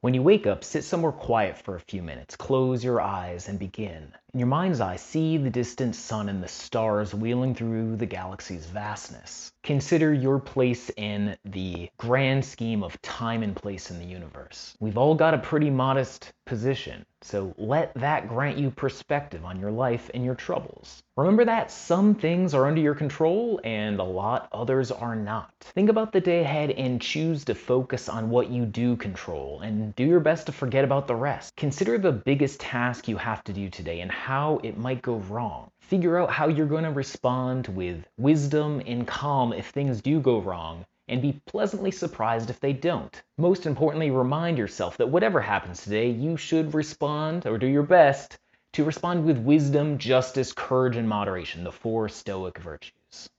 When you wake up, sit somewhere quiet for a few minutes. Close your eyes and begin. In your mind's eye, see the distant sun and the stars wheeling through the galaxy's vastness. Consider your place in the grand scheme of time and place in the universe. We've all got a pretty modest position, so let that grant you perspective on your life and your troubles. Remember that some things are under your control and a lot others are not. Think about the day ahead and choose to focus on what you do control and do your best to forget about the rest. Consider the biggest task you have to do today and how it might go wrong. Figure out how you're going to respond with wisdom and calm if things do go wrong, and be pleasantly surprised if they don't. Most importantly, remind yourself that whatever happens today, you should respond or do your best to respond with wisdom, justice, courage, and moderation, the four Stoic virtues.